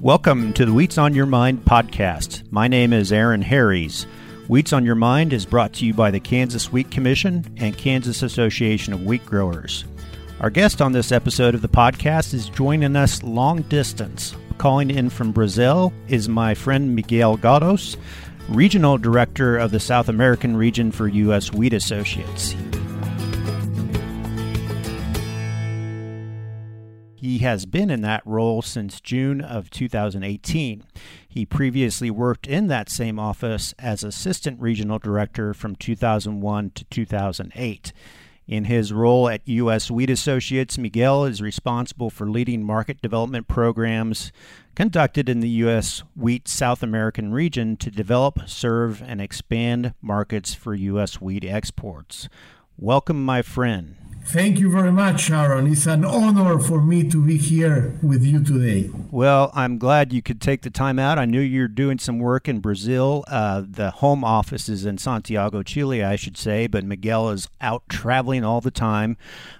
Welcome to the Wheats on Your Mind podcast. My name is Aaron Harries. Wheats on Your Mind is brought to you by the Kansas Wheat Commission and Kansas Association of Wheat Growers. Our guest on this episode of the podcast is joining us long distance. Calling in from Brazil is my friend Miguel Galdos, Regional Director of the South American region for U.S. Wheat Associates. Has been in that role since June of 2018. He previously worked in that same office as Assistant Regional Director from 2001 to 2008. In his role at U.S. Wheat Associates, Miguel is responsible for leading market development programs conducted in the U.S. Wheat South American region to develop, serve, and expand markets for U.S. wheat exports. Welcome, my friend. Thank you very much, Aaron. It's an honor for me to be here with you today. Well, I'm glad you could take the time out. I knew you're doing some work in Brazil. Uh, the home office is in Santiago, Chile, I should say, but Miguel is out traveling all the time,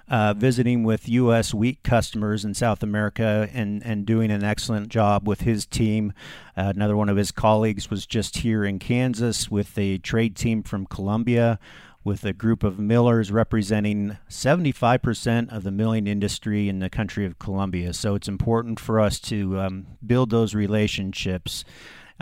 uh, visiting with U.S. wheat customers in South America and, and doing an excellent job with his team. Uh, another one of his colleagues was just here in Kansas with a trade team from Colombia with a group of millers representing 75% of the milling industry in the country of Colombia. So it's important for us to um, build those relationships.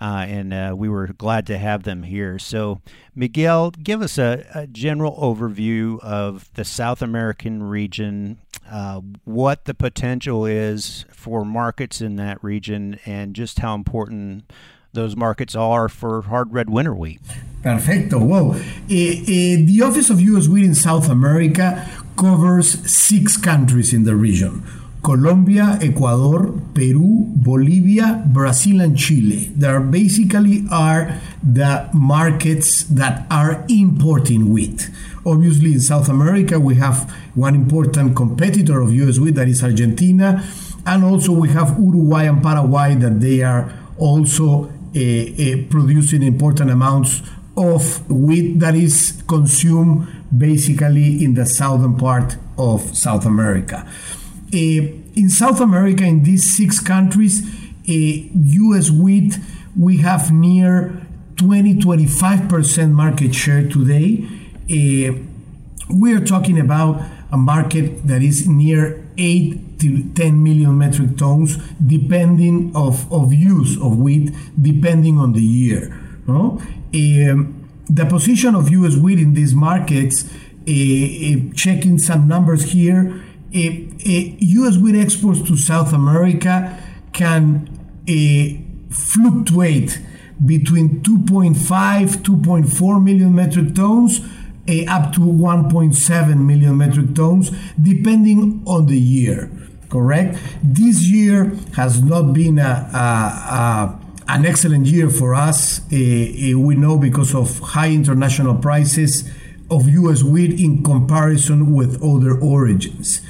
Uh, and uh, we were glad to have them here. So, Miguel, give us a, a general overview of the South American region, uh, what the potential is for markets in that region, and just how important those markets are for hard red winter wheat. Perfecto. Well, uh, uh, the Office of U.S. Wheat in South America covers six countries in the region. Colombia, Ecuador, Peru, Bolivia, Brazil, and Chile. There basically are the markets that are importing wheat. Obviously, in South America, we have one important competitor of US wheat that is Argentina, and also we have Uruguay and Paraguay that they are also Eh, eh, producing important amounts of wheat that is consumed basically in the southern part of South America. Eh, in South America, in these six countries, U.S. wheat, we have near 20 25% market share today. we are talking about a market that is near 8 to 10 million metric tons depending of, of use of wheat depending on the year no? Um, the position of us wheat in these markets uh, uh, checking some numbers here us uh, wheat exports to south america can fluctuate between 2.5 2.4 million metric tons up to 1.7 million metric tons, depending on the year. Correct? This year has not been a, a, a an excellent year for us. Uh, uh, we know because of high international prices of U.S. wheat in comparison with other origins.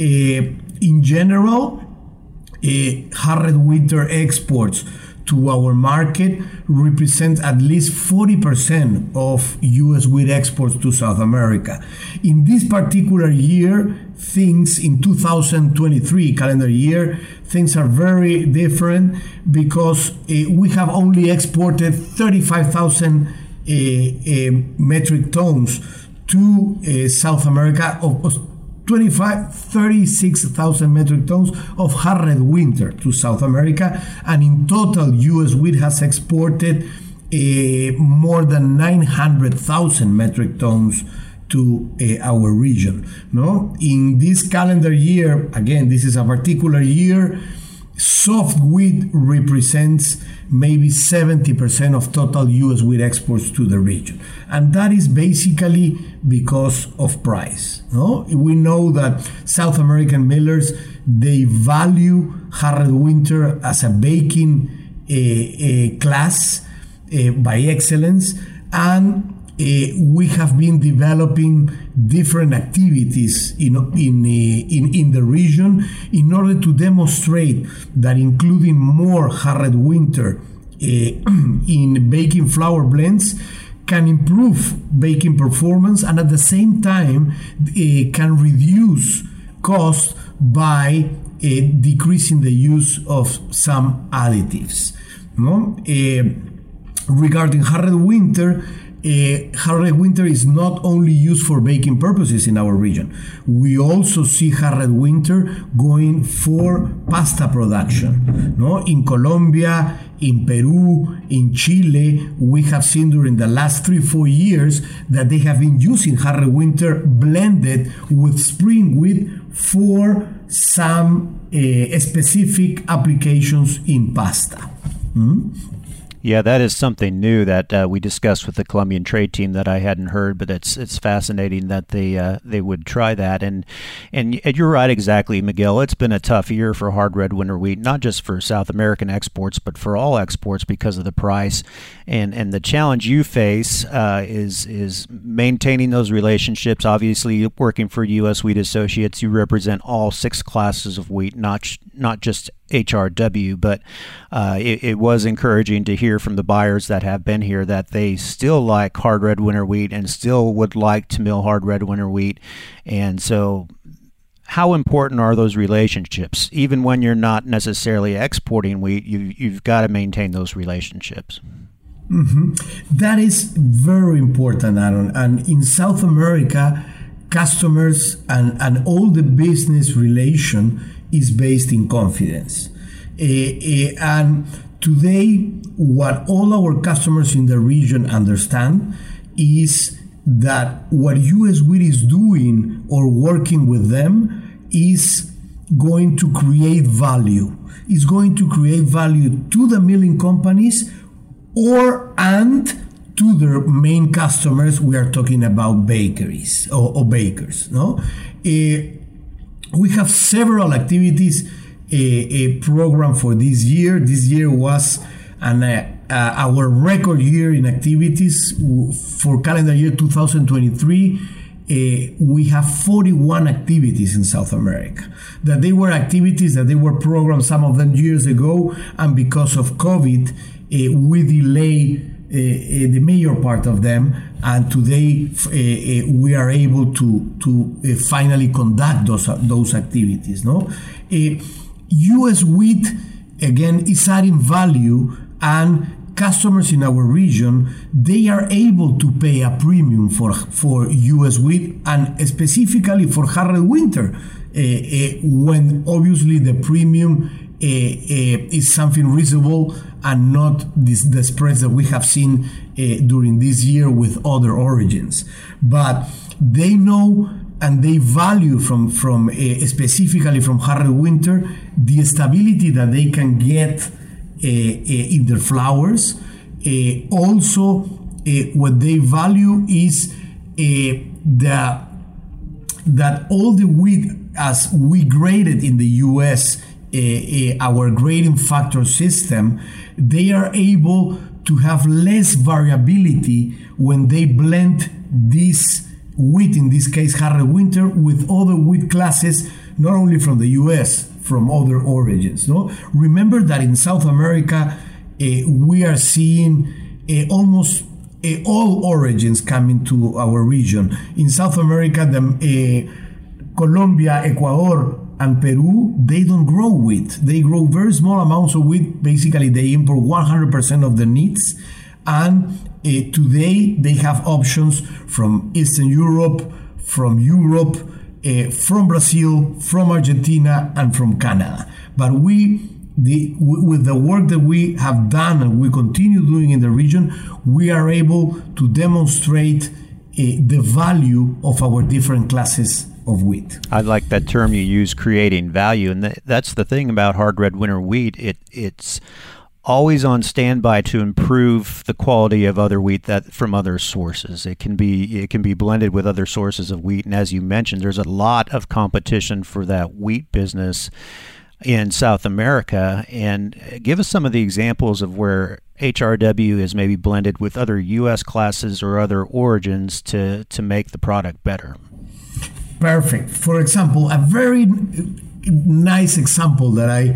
Uh, in general, hard winter exports to our market represent at least 40% of US wheat exports to South America. In this particular year, things in 2023 calendar year, things are very different because uh, we have only exported 35,000 uh, uh, metric tons to South America of 25, 36,000 metric tons of hard red winter to South America, and in total, U.S. wheat has exported uh, more than 900,000 metric tons to uh, our region. No, in this calendar year, again, this is a particular year. Soft wheat represents maybe 70% of total US wheat exports to the region. And that is basically because of price. No? We know that South American millers they value hard winter as a baking a, a class uh, by excellence and uh, we have been developing different activities in, in, uh, in, in the region in order to demonstrate that including more hard winter uh, in baking flour blends can improve baking performance and at the same time uh, can reduce cost by decreasing the use of some additives. No? regarding hard winter, uh, hard red winter is not only used for baking purposes in our region. We also see hard red winter going for pasta production. No, in Colombia, in Peru, in Chile, we have seen during the last three four years that they have been using hard red winter blended with spring wheat for some uh, specific applications in pasta. Mm? Yeah, that is something new that uh, we discussed with the Colombian trade team that I hadn't heard, but it's it's fascinating that they uh, they would try that. And, and you're right, exactly, Miguel. It's been a tough year for hard red winter wheat, not just for South American exports, but for all exports because of the price. And and the challenge you face uh, is is maintaining those relationships. Obviously, working for U.S. Wheat Associates, you represent all six classes of wheat, not not just HRW, but uh, it, it, was encouraging to hear from the buyers that have been here that they still like hard red winter wheat and still would like to mill hard red winter wheat. And so, how important are those relationships? Even when you're not necessarily exporting wheat, you, you've got to maintain those relationships. Mm-hmm. That is very important, Aaron. And in South America, customers and, and all the business relation is based in confidence. Uh, uh, and today, what all our customers in the region understand is that what US Wheat is doing or working with them is going to create value. Is going to create value to the milling companies or and to their main customers. We are talking about bakeries or, or bakers. No, uh, we have several activities a, a program for this year. This year was an, uh, uh, our record year in activities for calendar year 2023. Uh, we have 41 activities in South America. That they were activities that they were programmed some of them years ago, and because of COVID, uh, we delay uh, uh, the major part of them, and today uh, we are able to to finally conduct those those activities. No, U.S. wheat again is adding value and customers in our region they are able to pay a premium for for US wheat and specifically for hard winter uh, uh, when obviously the premium uh, is something reasonable and not this, the spreads that we have seen uh, during this year with other origins. But they know and they value from from uh, specifically from Harry winter the stability that they can get uh, uh, in their flours. Uh, also, uh, what they value is the that all the wheat as we graded in the U.S. our grading factor system they are able to have less variability when they blend this wheat, in this case hard red winter, with other wheat classes, not only from the US, from other origins. No? Remember that in South America, uh, we are seeing uh, almost uh, all origins coming to our region. In South America, the, Colombia, Ecuador, and Peru, they don't grow wheat. They grow very small amounts of wheat. Basically, they import 100% of the needs. And uh, today, they have options from Eastern Europe, from Europe, uh, from Brazil, from Argentina, and from Canada. But we the, with the work that we have done and we continue doing in the region, we are able to demonstrate uh, the value of our different classes of wheat. I like that term you use, creating value, and th- that's the thing about hard red winter wheat. It it's always on standby to improve the quality of other wheat that from other sources. It can be it can be blended with other sources of wheat, and as you mentioned, there's a lot of competition for that wheat business in South America. And give us some of the examples of where HRW is maybe blended with other U.S. classes or other origins to to make the product better. Perfect. For example, a very nice example that I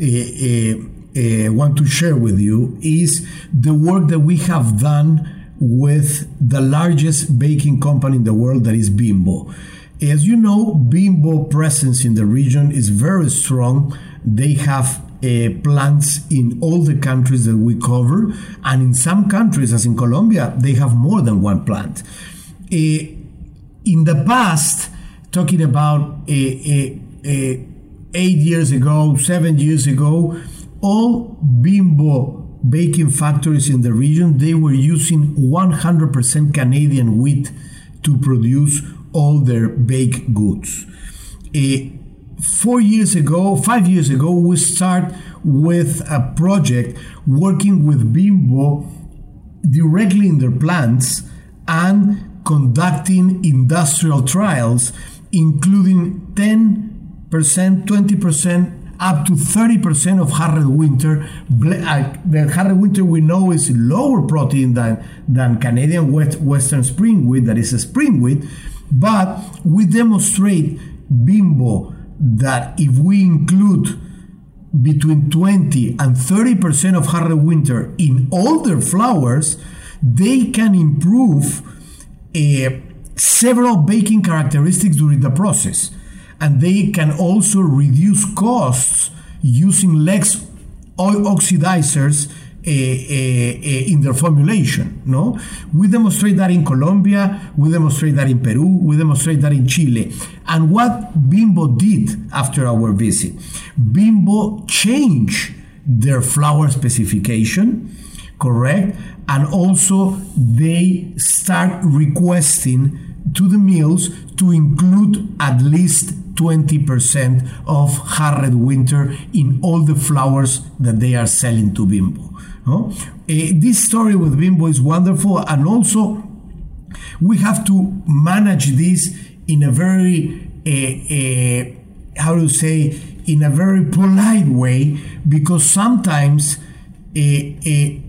uh, uh, want to share with you is the work that we have done with the largest baking company in the world, that is Bimbo. As you know, Bimbo presence in the region is very strong. They have uh, plants in all the countries that we cover, and in some countries, as in Colombia, they have more than one plant. Uh, in the past, talking about eight years ago, seven years ago, all Bimbo baking factories in the region they were using 100% Canadian wheat to produce all their baked goods. Uh, four years ago, five years ago, we start with a project working with Bimbo directly in their plants and conducting industrial trials, including 10%, 20%, up to 30% of hard red Winter. Uh, the hard red Winter we know is lower protein than, than Canadian West, Western Spring Wheat, that is a spring wheat, but we demonstrate Bimbo that if we include between 20 and 30% of hard red Winter in all their flours, they can improve uh, several baking characteristics during the process. And they can also reduce costs using less oil oxidizers uh, uh, in their formulation. No, we demonstrate that in Colombia, we demonstrate that in Peru, we demonstrate that in Chile. And what Bimbo did after our visit, Bimbo changed their flour specification, correct, and also they start requesting to the mills to include at least 20% of hard red Winter in all the flours that they are selling to Bimbo. No? Uh, this story with Bimbo is wonderful, and also we have to manage this in a very, uh, uh, how to say, in a very polite way, because sometimes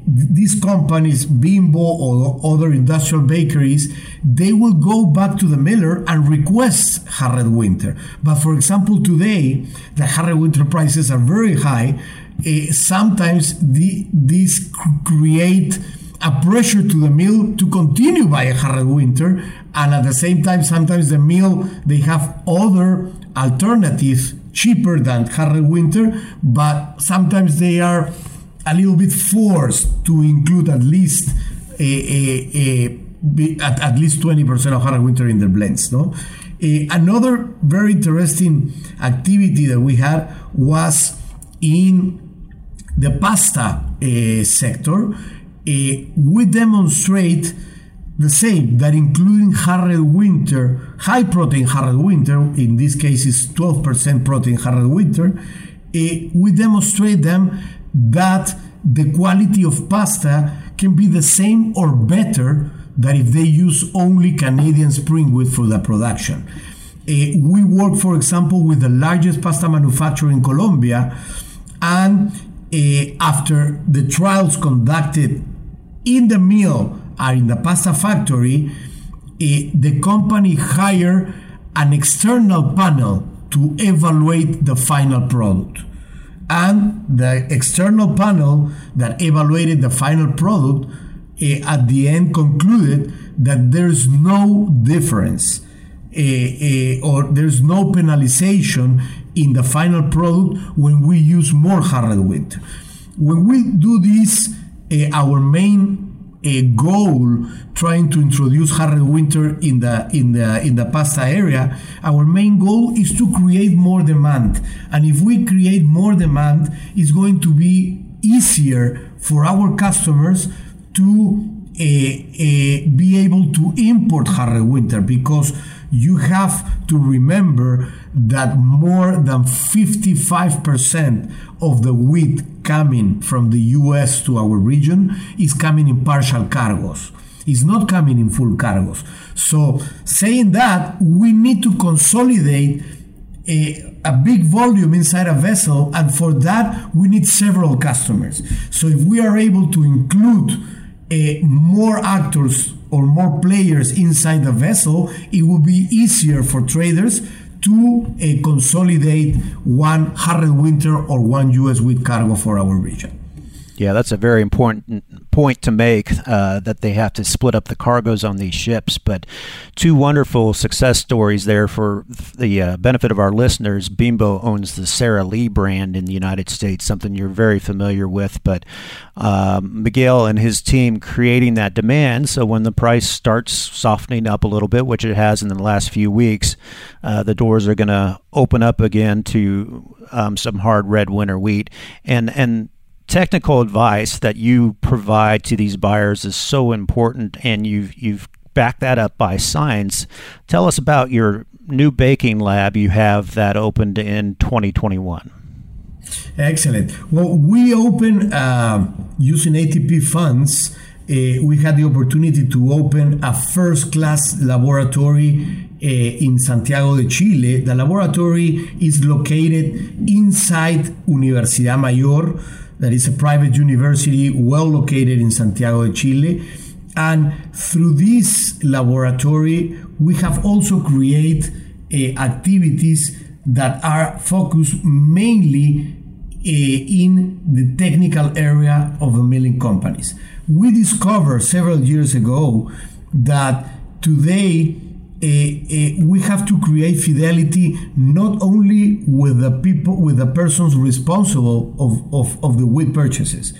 these companies, Bimbo or other industrial bakeries, they will go back to the miller and request hard red Winter. But for example, today the hard red Winter prices are very high uh, sometimes the, this create a pressure to the mill to continue buying hard red Winter, and at the same time, sometimes the mill they have other alternatives cheaper than hard red Winter, but sometimes they are a little bit forced to include at least a, a, a at, at least 20% of hard red Winter in their blends. No, another very interesting activity that we had was in the pasta uh, sector, uh, we demonstrate the same that including hard red Winter, high protein hard red Winter, in this case is 12% protein hard red Winter, we demonstrate them that the quality of pasta can be the same or better than if they use only Canadian spring wheat for the production. Uh, we work, for example, with the largest pasta manufacturer in Colombia, and uh, after the trials conducted in the mill or in the pasta factory, uh, the company hired an external panel to evaluate the final product. And the external panel that evaluated the final product uh, at the end concluded that there's no difference uh, uh, or there's no penalization in the final product when we use more Winter. When we do this, our main a goal trying to introduce hard red Winter in the in the in the pasta area our main goal is to create more demand. And if we create more demand it's going to be easier for our customers to uh, uh, be able to import hard red Winter because you have to remember that more than 55% of the wheat coming from the US to our region is coming in partial cargos. It's not coming in full cargos. So, saying that, we need to consolidate a, a, big volume inside a vessel, and for that, we need several customers. So, if we are able to include uh, more actors or more players inside the vessel, it will be easier for traders to uh, consolidate one hard red Winter or one US wheat cargo for our region. Yeah, that's a very important point to make uh, that they have to split up the cargoes on these ships. But two wonderful success stories there for the uh, benefit of our listeners. Bimbo owns the Sara Lee brand in the United States, something you're very familiar with. But um, Miguel and his team creating that demand. So when the price starts softening up a little bit, which it has in the last few weeks, uh, the doors are going to open up again to um, some hard red winter wheat. And and technical advice that you provide to these buyers is so important, and you've you've backed that up by science. Tell us about your new baking lab you have that opened in 2021. Excellent. Well, we opened uh, using ATP funds. Uh, we had the opportunity to open a first class laboratory uh, in Santiago de Chile. The laboratory is located inside Universidad Mayor that is a private university well located in Santiago de Chile. And through this laboratory, we have also created uh, activities that are focused mainly uh, in the technical area of the milling companies. We discovered several years ago that today we have to create fidelity not only with the people, with the persons responsible of, of, of the wheat purchases.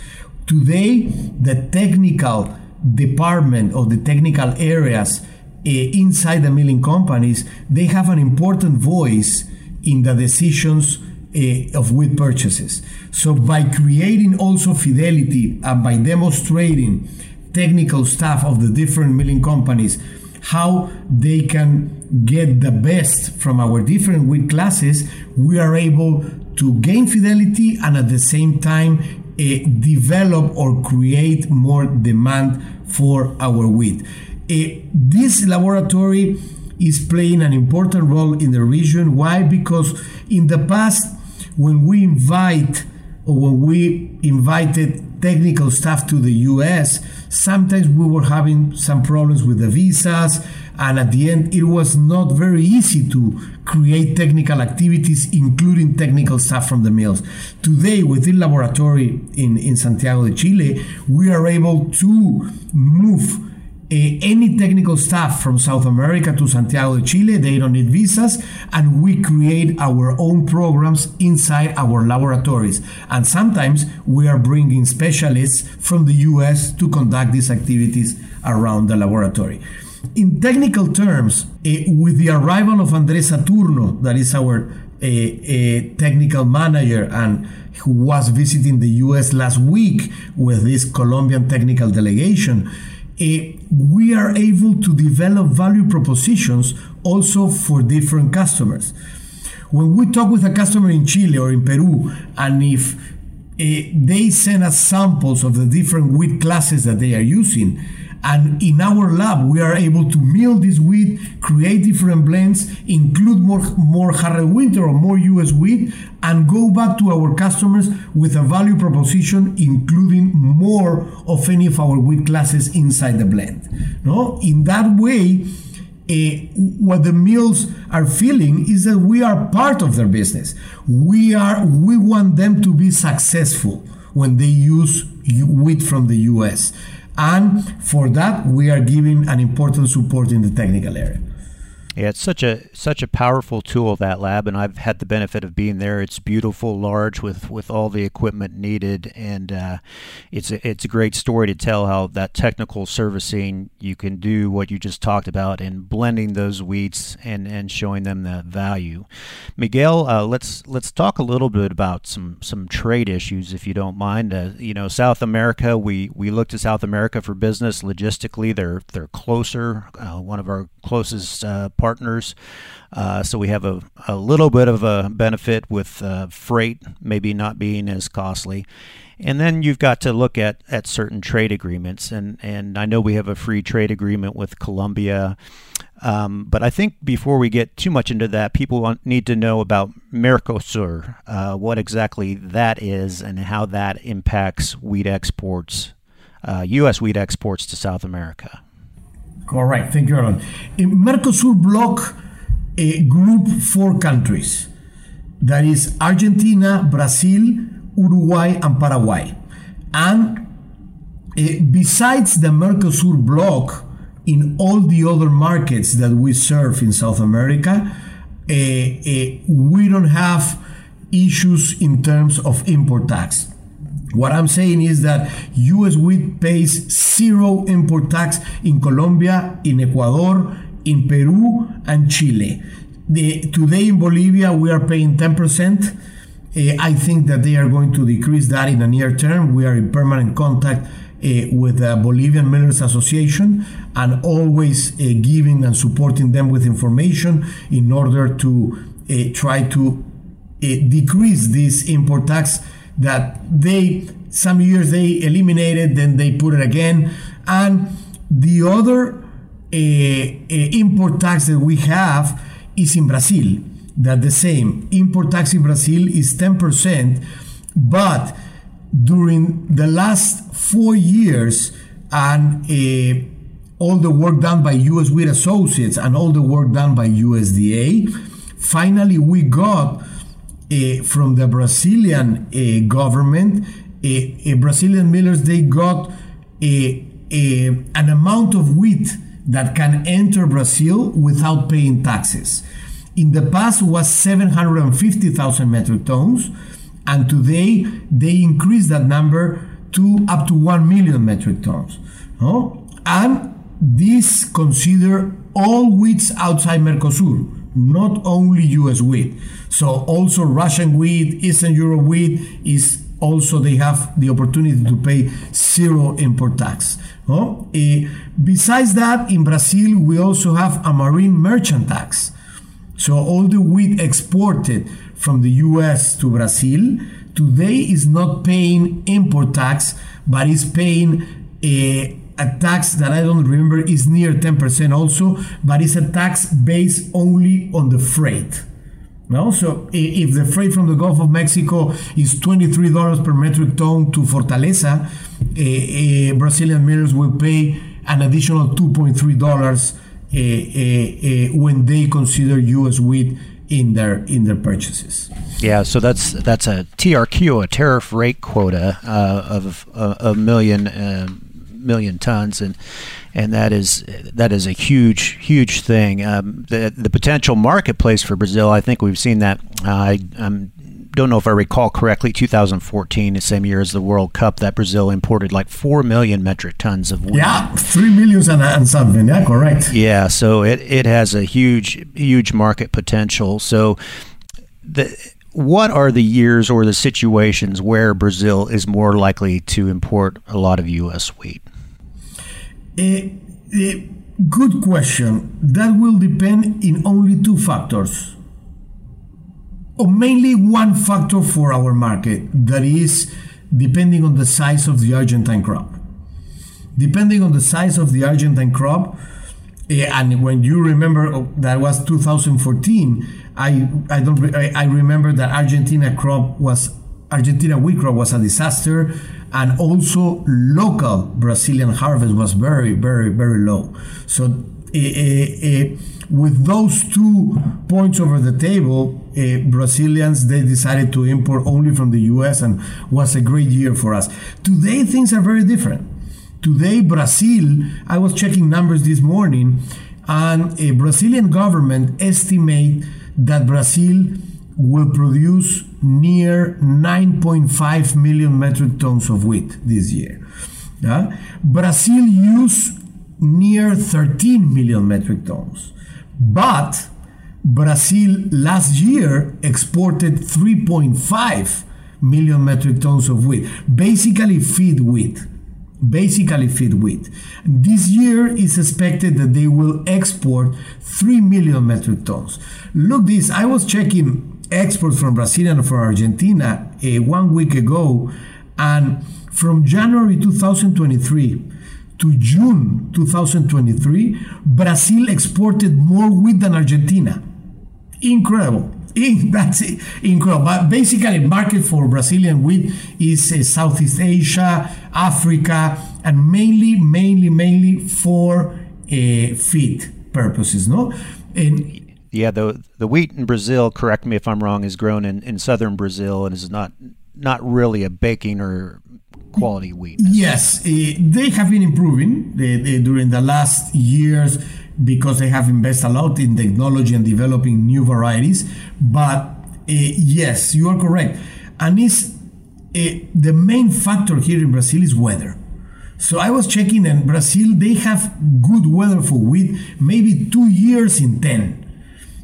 Today, the technical department or the technical areas uh, inside the milling companies, they have an important voice in the decisions uh, of wheat purchases. So by creating also fidelity and by demonstrating technical staff of the different milling companies how they can get the best from our different wheat classes, we are able to gain fidelity and at the same time uh, develop or create more demand for our wheat. Uh, this laboratory is playing an important role in the region. Why? Because in the past, when we invite when we invited technical staff to the US, sometimes we were having some problems with the visas, and at the end, it was not very easy to create technical activities, including technical staff from the mills. Today, within laboratory in, in Santiago de Chile, we are able to move any technical staff from South America to Santiago de Chile. They don't need visas, and we create our own programs inside our laboratories. And sometimes we are bringing specialists from the US to conduct these activities around the laboratory. In technical terms, uh, with the arrival of Andres Saturno, that is our uh, technical manager and who was visiting the US last week with this Colombian technical delegation, we are able to develop value propositions also for different customers. When we talk with a customer in Chile or in Peru, and if uh, they send us samples of the different wheat classes that they are using, and in our lab, we are able to mill this wheat, create different blends, include more, more hard red Winter or more US wheat, and go back to our customers with a value proposition, including more of any of our wheat classes inside the blend. No? In that way, uh, what the mills are feeling is that we are part of their business. We are we want them to be successful when they use wheat from the US. And for that, we are giving an important support in the technical area. Yeah, it's such a such a powerful tool that lab, and I've had the benefit of being there. It's beautiful, large, with with all the equipment needed, and uh, it's a, it's a great story to tell how that technical servicing you can do what you just talked about, and blending those wheats and and showing them the value. Miguel, uh, let's let's talk a little bit about some some trade issues, if you don't mind. Uh, you know, South America, we we look to South America for business. Logistically, they're they're closer. Uh, one of our closest uh, partners partners. Uh, so we have a, a little bit of a benefit with uh, freight maybe not being as costly. And then you've got to look at, at certain trade agreements. And, and I know we have a free trade agreement with Colombia. Um, but I think before we get too much into that, people want, need to know about Mercosur, uh, what exactly that is, and how that impacts wheat exports, U.S. Uh, wheat exports to South America. Correct. Thank you, Aaron. In Mercosur bloc, a group four countries. That is Argentina, Brazil, Uruguay, and Paraguay. And uh, besides the Mercosur bloc, in all the other markets that we serve in South America, uh, we don't have issues in terms of import tax. What I'm saying is that US wheat pays zero import tax in Colombia, in Ecuador, in Peru, and Chile. The, today in Bolivia, we are paying 10%. Uh, I think that they are going to decrease that in the near term. We are in permanent contact uh, with the Bolivian Millers Association and always uh, giving and supporting them with information in order to try to decrease this import tax that they some years they eliminated then they put it again. And the other uh, import tax that we have is in brazil. That the same. Import tax in brazil is 10% but during the last four years and uh, all the work done by us wheat associates and all the work done by usda finally we got from the Brazilian government, Brazilian millers they got an amount of wheat that can enter Brazil without paying taxes. In the past was 750,000 metric tons, and today they increased that number to up to 1 million metric tons. No? And this consider all wheats outside Mercosur not only US wheat. So also Russian wheat, Eastern Europe wheat is also they have the opportunity to pay zero import tax. Oh? Besides that, in Brazil, we also have a marine merchant tax. So all the wheat exported from the US to Brazil today is not paying import tax, but is paying a a tax that I don't remember is near 10% also, but it's a tax based only on the freight. No? So if the freight from the Gulf of Mexico is $23 per metric ton to Fortaleza, uh, uh, Brazilian millers will pay an additional $2.3 uh, when they consider U.S. wheat in their in their purchases. Yeah, so that's that's a TRQ, a tariff rate quota uh, of a, a million um, million tons, and and that is that is a huge huge thing. Um, the the potential marketplace for Brazil, I think we've seen that. Uh, I I'm, don't know if I recall correctly, 2014, the same year as the World Cup, that Brazil imported like 4 million metric tons of wheat. Yeah, 3 million and, and something. Yeah, correct. Yeah, so it, it has a huge, huge market potential. So the what are the years or the situations where Brazil is more likely to import a lot of U.S. wheat? A, a good question. That will depend in only two factors. Or mainly one factor for our market, that is depending on the size of the Argentine crop. Depending on the size of the Argentine crop, and when you remember oh, that was 2014, I I don't I remember that Argentina crop was Argentina wheat crop was a disaster and also local Brazilian harvest was very, very, very low. So, uh, uh, with those two points over the table, Brazilians they decided to import only from the U.S. and was a great year for us. Today things are very different. Today, Brazil, I was checking numbers this morning, and a Brazilian government estimate that Brazil will produce near 9.5 million metric tons of wheat this year. Yeah? Brazil used near 13 million metric tons. But Brazil last year exported 3.5 million metric tons of wheat, basically feed wheat. Basically, feed wheat. This year is expected that they will export 3 million metric tons. Look, this I was checking exports from Brazil and from Argentina uh, one week ago. And from January 2023 to June 2023, Brazil exported more wheat than Argentina. Incredible. That's incredible. But basically, market for Brazilian wheat is uh, Southeast Asia, Africa, and mainly, mainly, mainly for uh, feed purposes. No, and yeah, the the wheat in Brazil, correct me if I'm wrong, is grown in, in southern Brazil and is not not really a baking or quality wheat. Yes, uh, they have been improving during the last years because they have invested a lot in technology and developing new varieties. But uh, yes, you are correct. And it's, uh, the main factor here in Brazil is weather. So I was checking, and Brazil they have good weather for wheat, maybe two years in ten.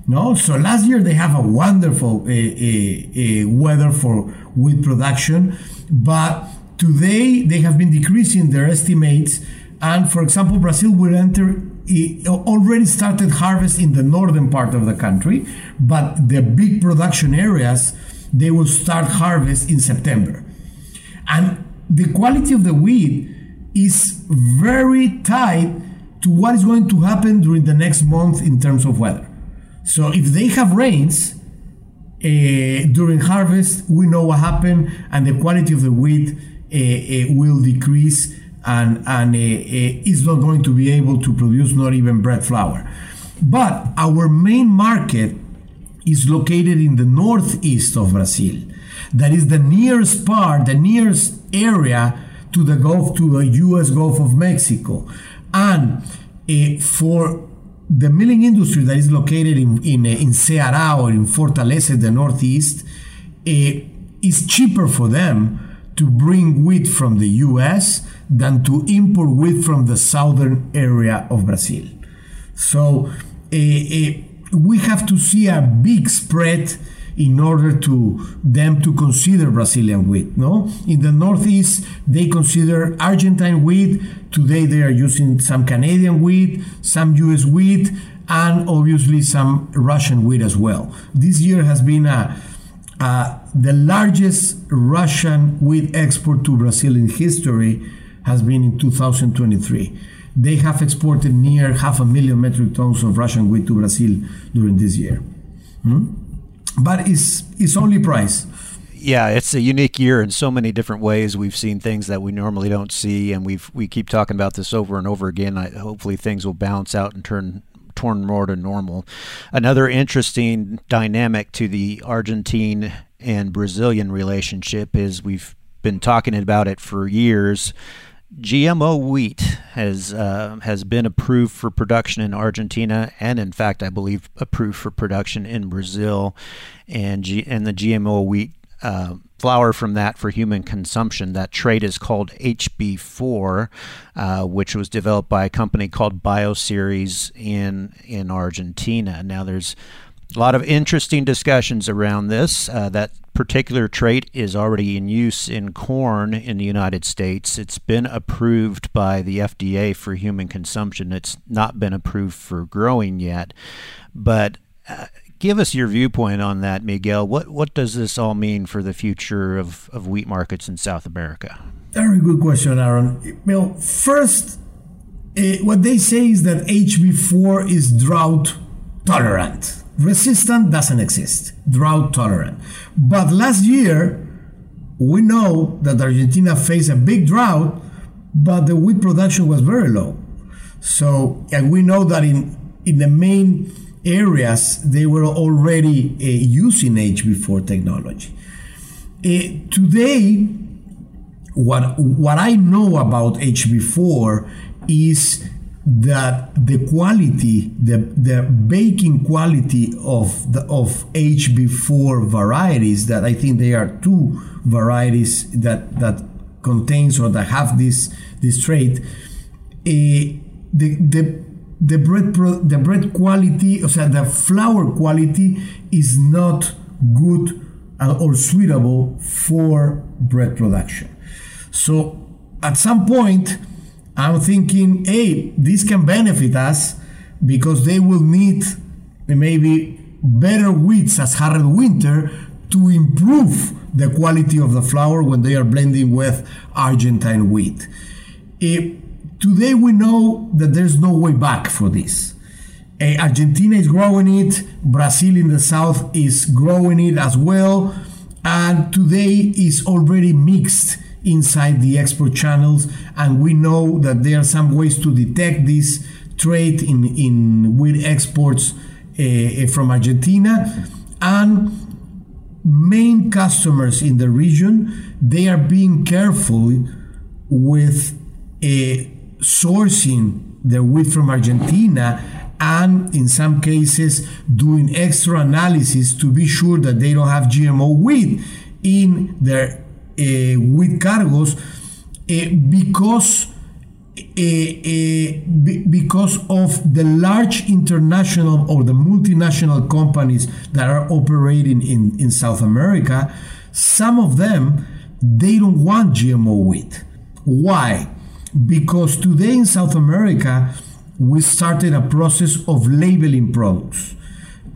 No, so last year they have a wonderful uh, uh, weather for wheat production, but today they have been decreasing their estimates. And for example, Brazil will enter already started harvest in the northern part of the country, but the big production areas they will start harvest in September. And the quality of the wheat is very tied to what is going to happen during the next month in terms of weather. So if they have rains uh, during harvest, we know what happened, and the quality of the wheat uh, uh, will decrease, and and is not going to be able to produce not even bread flour. But our main market is located in the northeast of Brazil. That is the nearest part, the nearest area to the Gulf, to the U.S. Gulf of Mexico, and uh, for the milling industry that is located in in, in Ceará or in Fortaleza, the northeast, uh, cheaper for them to bring wheat from the U.S. than to import wheat from the southern area of Brazil. So uh, we have to see a big spread in order to them to consider Brazilian wheat. No, in the Northeast they consider Argentine wheat. Today they are using some Canadian wheat, some U.S. wheat, and obviously some Russian wheat as well. This year has been a the largest Russian wheat export to Brazil in history has been in 2023. They have exported near half a million metric tons of Russian wheat to Brazil during this year. Hmm? but it's it's only price yeah, it's a unique year in so many different ways. We've seen things that we normally don't see, and we've we keep talking about this over and over again. I, hopefully, things will bounce out and turn turn more to normal. Another interesting dynamic to the Argentine and Brazilian relationship is we've been talking about it for years. GMO wheat has uh, has been approved for production in Argentina, and in fact, I believe approved for production in Brazil, and G- and the GMO wheat uh, flour from that for human consumption. That trait is called HB4, uh, which was developed by a company called Bioceres in in Argentina. Now, there's a lot of interesting discussions around this. Uh, that particular trait is already in use in corn in the United States. It's been approved by the FDA for human consumption. It's not been approved for growing yet. But uh, give us your viewpoint on that, Miguel. What what does this all mean for the future of, of wheat markets in South America? Very good question, Aaron. Well, first, uh, what they say is that HB4 is drought tolerant resistant doesn't exist, drought tolerant. But last year, we know that Argentina faced a big drought, but the wheat production was very low. So, and we know that in, in the main areas, they were already uh, using HB4 technology. Uh, today, what, what I know about HB4 is that the quality, the, the baking quality of the of HB4 varieties, that I think there are two varieties that that contains or that have this this trait, uh, the the the bread pro, the bread quality, or sea, the flour quality is not good or suitable for bread production. So at some point I'm thinking, hey, this can benefit us because they will need maybe better wheats as hard red Winter to improve the quality of the flour when they are blending with Argentine wheat. If, today we know that there's no way back for this. Uh, Argentina is growing it, Brazil in the south is growing it as well, and today is already mixed inside the export channels. And we know that there are some ways to detect this trade in, in wheat exports uh, from Argentina. And main customers in the region, they are being careful with uh, sourcing their wheat from Argentina and in some cases doing extra analysis to be sure that they don't have GMO wheat in their uh, wheat cargos uh, because because of the large international or the multinational companies that are operating in, in South America, some of them they don't want GMO wheat. Why? Because today in South America, we started a process of labeling products.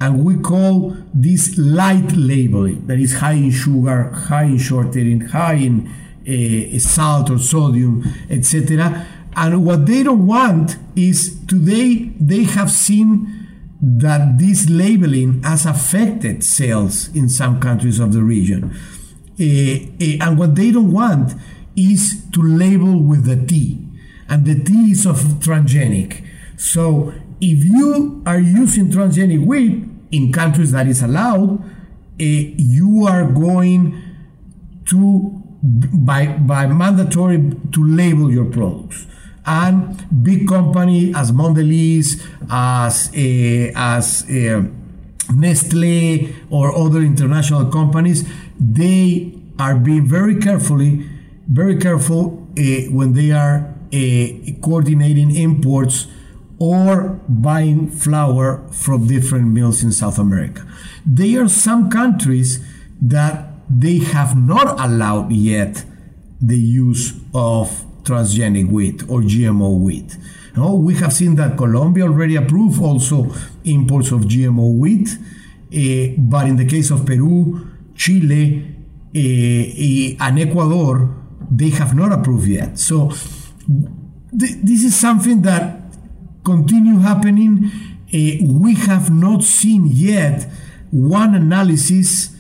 And we call this light labeling, that is high in sugar, high in shortening, high in uh, salt or sodium, etc and what they don't want is today they have seen that this labeling has affected sales in some countries of the region. Uh, and what they don't want is to label with the T. And the T is of transgenic. So if you are using transgenic wheat in countries that is allowed, uh, you are going to by by mandatory to label your products. And big company as Mondelez, as uh, as uh, Nestle or other international companies, they are being very carefully, very careful uh, when they are coordinating imports or buying flour from different mills in South America. There are some countries that they have not allowed yet the use of transgenic wheat or GMO wheat. No, we have seen that Colombia already approved also imports of GMO wheat, uh, but in the case of Peru, Chile, uh, and Ecuador, they have not approved yet. So th- this is something that continue happening. Uh, we have not seen yet one analysis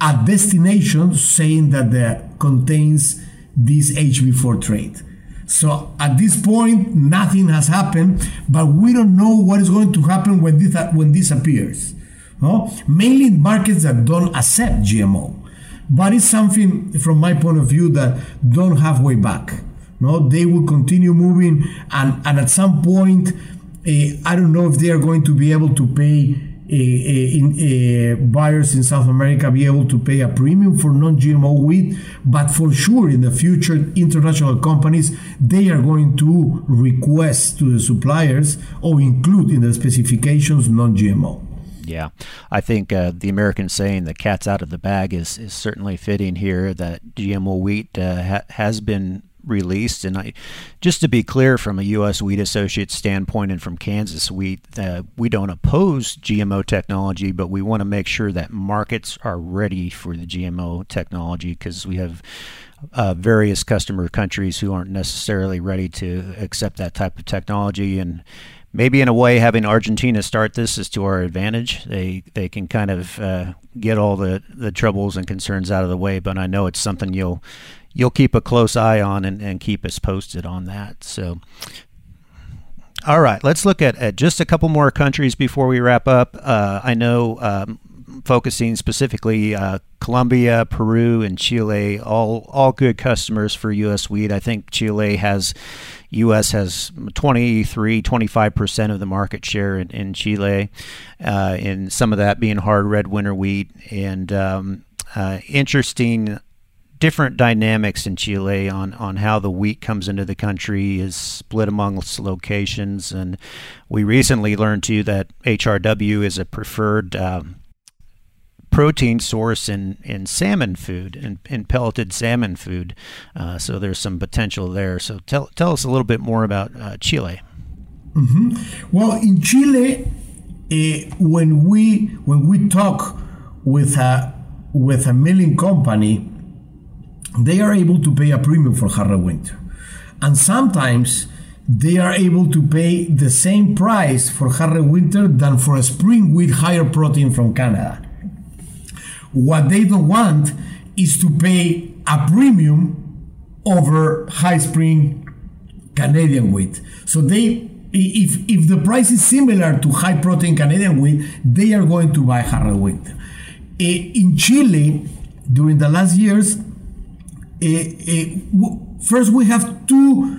at destination saying that the contains this HB4 trait. So at this point, nothing has happened, but we don't know what is going to happen when this when this appears. No? Mainly in markets that don't accept GMO, but it's something from my point of view that don't have way back. No, they will continue moving, and and at some point, uh, I don't know if they are going to be able to pay in, buyers in South America be able to pay a premium for non-GMO wheat, but for sure in the future, international companies they are going to request to the suppliers or include in the specifications non-GMO. Yeah, I think uh, the American saying "the cat's out of the bag" is is certainly fitting here. That GMO wheat uh, ha- has been released. And I, just to be clear, from a U.S. Wheat Associates standpoint and from Kansas Wheat, uh, we don't oppose GMO technology, but we want to make sure that markets are ready for the GMO technology because we have uh, various customer countries who aren't necessarily ready to accept that type of technology and maybe in a way having Argentina start this is to our advantage. They they can kind of uh, get all the, the troubles and concerns out of the way, but I know it's something you'll you'll keep a close eye on and, and keep us posted on that. So, all right, let's look at, at just a couple more countries before we wrap up. Uh, I know um, focusing specifically uh, Colombia, Peru, and Chile, all all good customers for U.S. wheat. I think Chile has U.S. has 23, 25 percent of the market share in, in Chile, uh, and some of that being hard red winter wheat. And um, uh, interesting different dynamics in Chile on, on how the wheat comes into the country is split amongst locations. And we recently learned too that HRW is a preferred um, protein source in, in salmon food, in, in pelleted salmon food. Uh, so there's some potential there. So tell, tell us a little bit more about uh, Chile. Mm-hmm. Well, in Chile, uh, when we when we talk with a with a milling company, they are able to pay a premium for hard red Winter. And sometimes they are able to pay the same price for hard red Winter than for a spring with higher protein from Canada. What they don't want is to pay a premium over high spring Canadian wheat. So they if if the price is similar to high protein Canadian wheat, they are going to buy hard red Winter. Eh, in Chile, during the last years, Eh, eh, first we have two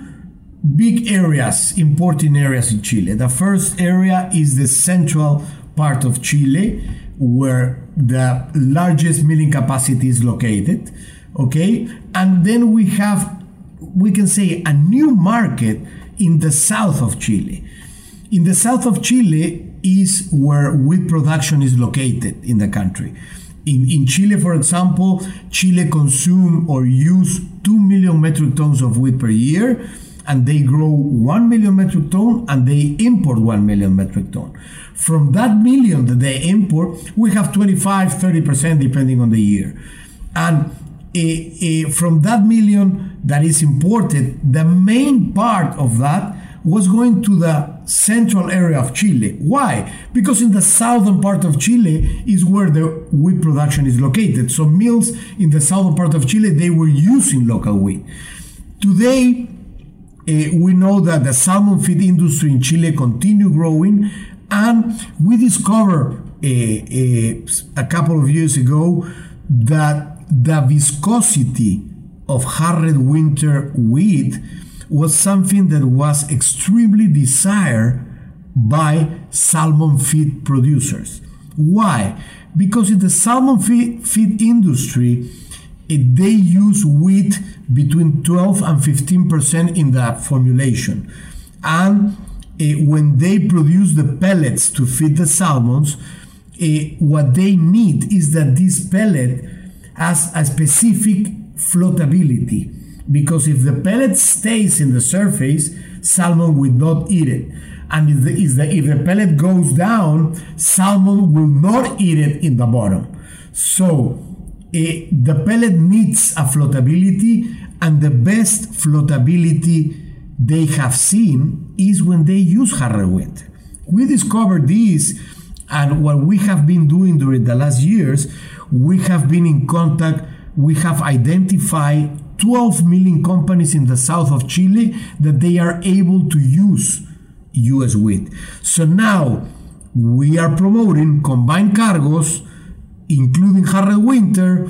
big areas, important areas in Chile. The first area is the central part of Chile, where the largest milling capacity is located. Okay, and then we have, we can say, a new market in the south of Chile. In the south of Chile is where wheat production is located in the country. In, in Chile, for example, Chile consume or use 2 million metric tons of wheat per year, and they grow 1 million metric ton and they import 1 million metric ton. From that million that they import, we have 25, 30% depending on the year. And uh, uh, from that million that is imported, the main part of that was going to the central area of Chile. Why? Because in the southern part of Chile is where the wheat production is located. So mills in the southern part of Chile they were using local wheat. Today, uh, we know that the salmon feed industry in Chile continue growing, and we discovered uh, a couple of years ago that the viscosity of hard winter wheat was something that was extremely desired by salmon feed producers. Why? Because in the salmon feed, industry, it, they use wheat between 12 and 15 percent in the formulation. And uh, when they produce the pellets to feed the salmons, uh, what they need is that this pellet has a specific floatability because if the pellet stays in the surface, salmon will not eat it. And if the, if the, if the pellet goes down, salmon will not eat it in the bottom. So uh, the pellet needs a floatability, and the best floatability they have seen is when they use wind. We discovered this, and what we have been doing during the last years, we have been in contact, we have identified 12 milling companies in the south of Chile that they are able to use US wheat. So now we are promoting combined cargos, including hard winter,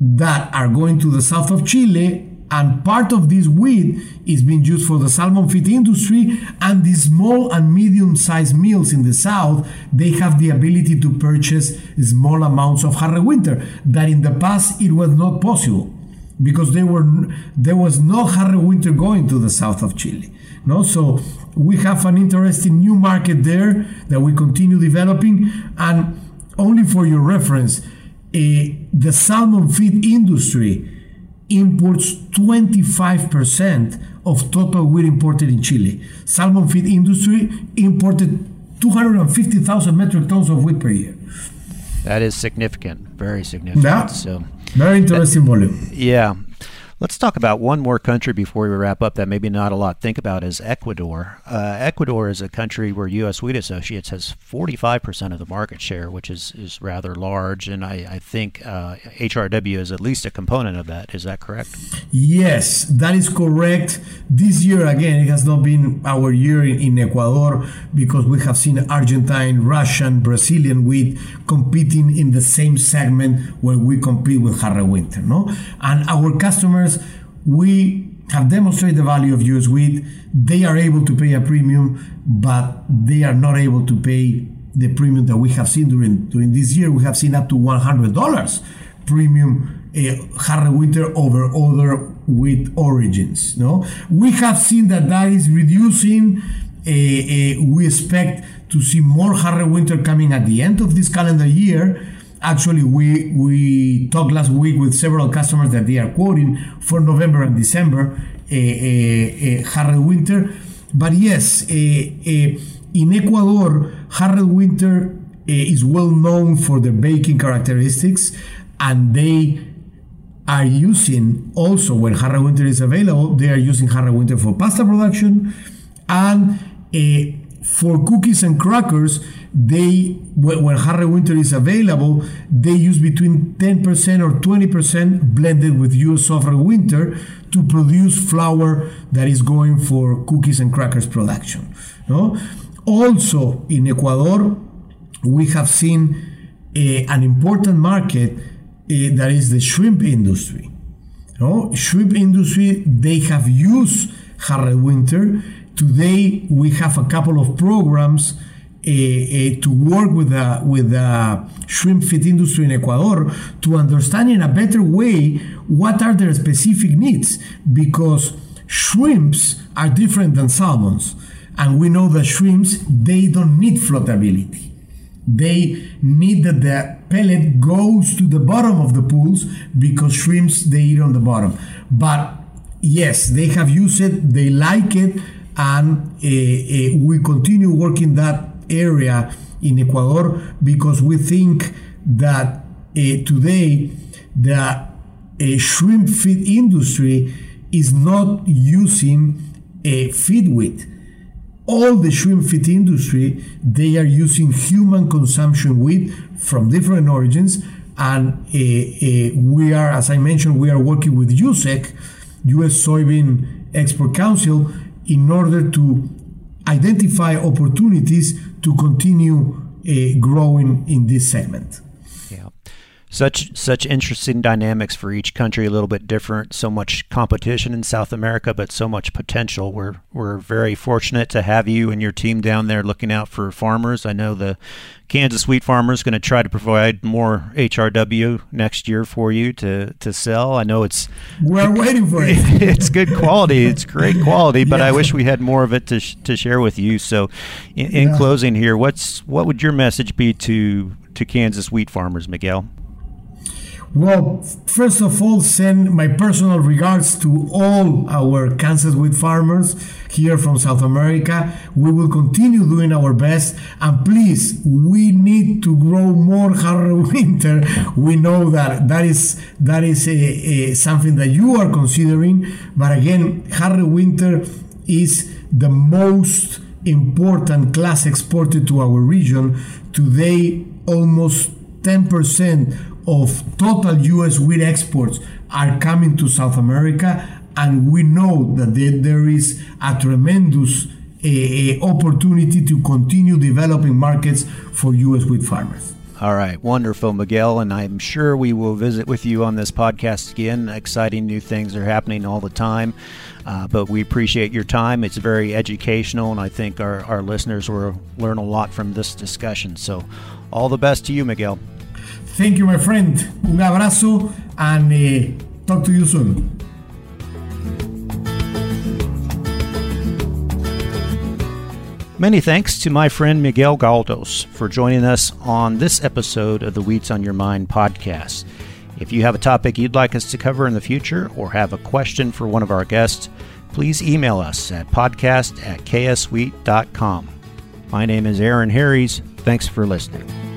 that are going to the south of Chile. And part of this wheat is being used for the salmon feed industry. And the small and medium sized mills in the south, they have the ability to purchase small amounts of hard winter that in the past it was not possible because there were there was no hard winter going to the south of Chile. No, so we have an interesting new market there that we continue developing. And only for your reference, uh, the salmon feed industry imports 25% of total wheat imported in Chile. Salmon feed industry imported 250,000 metric tons of wheat per year. That is significant, very significant. Yeah. So very interesting volume. Yeah. Let's talk about one more country before we wrap up that maybe not a lot think about is Ecuador. Uh, Ecuador is a country where U.S. Wheat Associates has 45% of the market share, which is, is rather large, and I, I think uh, HRW is at least a component of that. Is that correct? Yes, that is correct. This year, again, it has not been our year in, in Ecuador because we have seen Argentine, Russian, Brazilian wheat competing in the same segment where we compete with hard red Winter, no? And our customers we have demonstrated the value of US wheat. They are able to pay a premium, but they are not able to pay the premium that we have seen during during this year. We have seen up to one hundred dollars premium uh, hard winter over other wheat origins. No, we have seen that that is reducing. Uh, uh, we expect to see more hard winter coming at the end of this calendar year Actually, we we talked last week with several customers that they are quoting for November and December a, a, hard winter. But yes, uh, uh, in Ecuador, hard winter uh, is well known for the baking characteristics, and they are using also when hard winter is available, they are using hard winter for pasta production and uh, for cookies and crackers they when hard winter is available they use between 10% or 20% blended with US soft winter to produce flour that is going for cookies and crackers production no? also in ecuador we have seen eh, an important market eh, that is the shrimp industry. Know, shrimp industry they have used hard red Winter. Today we have a couple of programs uh, uh, to work with the with the shrimp feed industry in Ecuador to understand in a better way what are their specific needs because shrimps are different than salmons and we know that shrimps they don't need floatability. They need that the pellet goes to the bottom of the pools because shrimps they eat on the bottom. But yes they have used it they like it and uh, we continue working that area in Ecuador because we think that uh, today the uh, shrimp feed industry is not using a feed wheat. All the shrimp feed industry they are using human consumption wheat from different origins, and uh, we are, as I mentioned, we are working with USEC, U.S. Soybean Export Council, in order to identify opportunities to continue uh, growing in this segment. Such such interesting dynamics for each country, a little bit different. So much competition in South America, but so much potential. We're we're very fortunate to have you and your team down there looking out for farmers. I know the Kansas wheat farmer is going to try to provide more HRW next year for you to, to sell. I know it's we're waiting for it. it's good quality. It's great quality, but yeah. I wish we had more of it to, sh- to share with you. So, in, in yeah. closing here, what's what would your message be to to Kansas wheat farmers, Miguel? Well, first of all, send my personal regards to all our Kansas wheat farmers here from South America. We will continue doing our best, and please, we need to grow more hard red Winter. We know that that is that is a, a, something that you are considering, but again, hard red Winter is the most important class exported to our region. Today, almost 10% of total US wheat exports are coming to South America, and we know that there is a tremendous uh, opportunity to continue developing markets for US wheat farmers. All right, wonderful, Miguel, and I'm sure we will visit with you on this podcast again. Exciting new things are happening all the time, uh, but we appreciate your time. It's very educational, and I think our, our listeners will learn a lot from this discussion. So, all the best to you, Miguel. Thank you, my friend. Un abrazo and uh, talk to you soon. Many thanks to my friend Miguel Galdos for joining us on this episode of the Wheats on Your Mind podcast. If you have a topic you'd like us to cover in the future or have a question for one of our guests, please email us at podcast at kswheat.com. My name is Aaron Harries. Thanks for listening.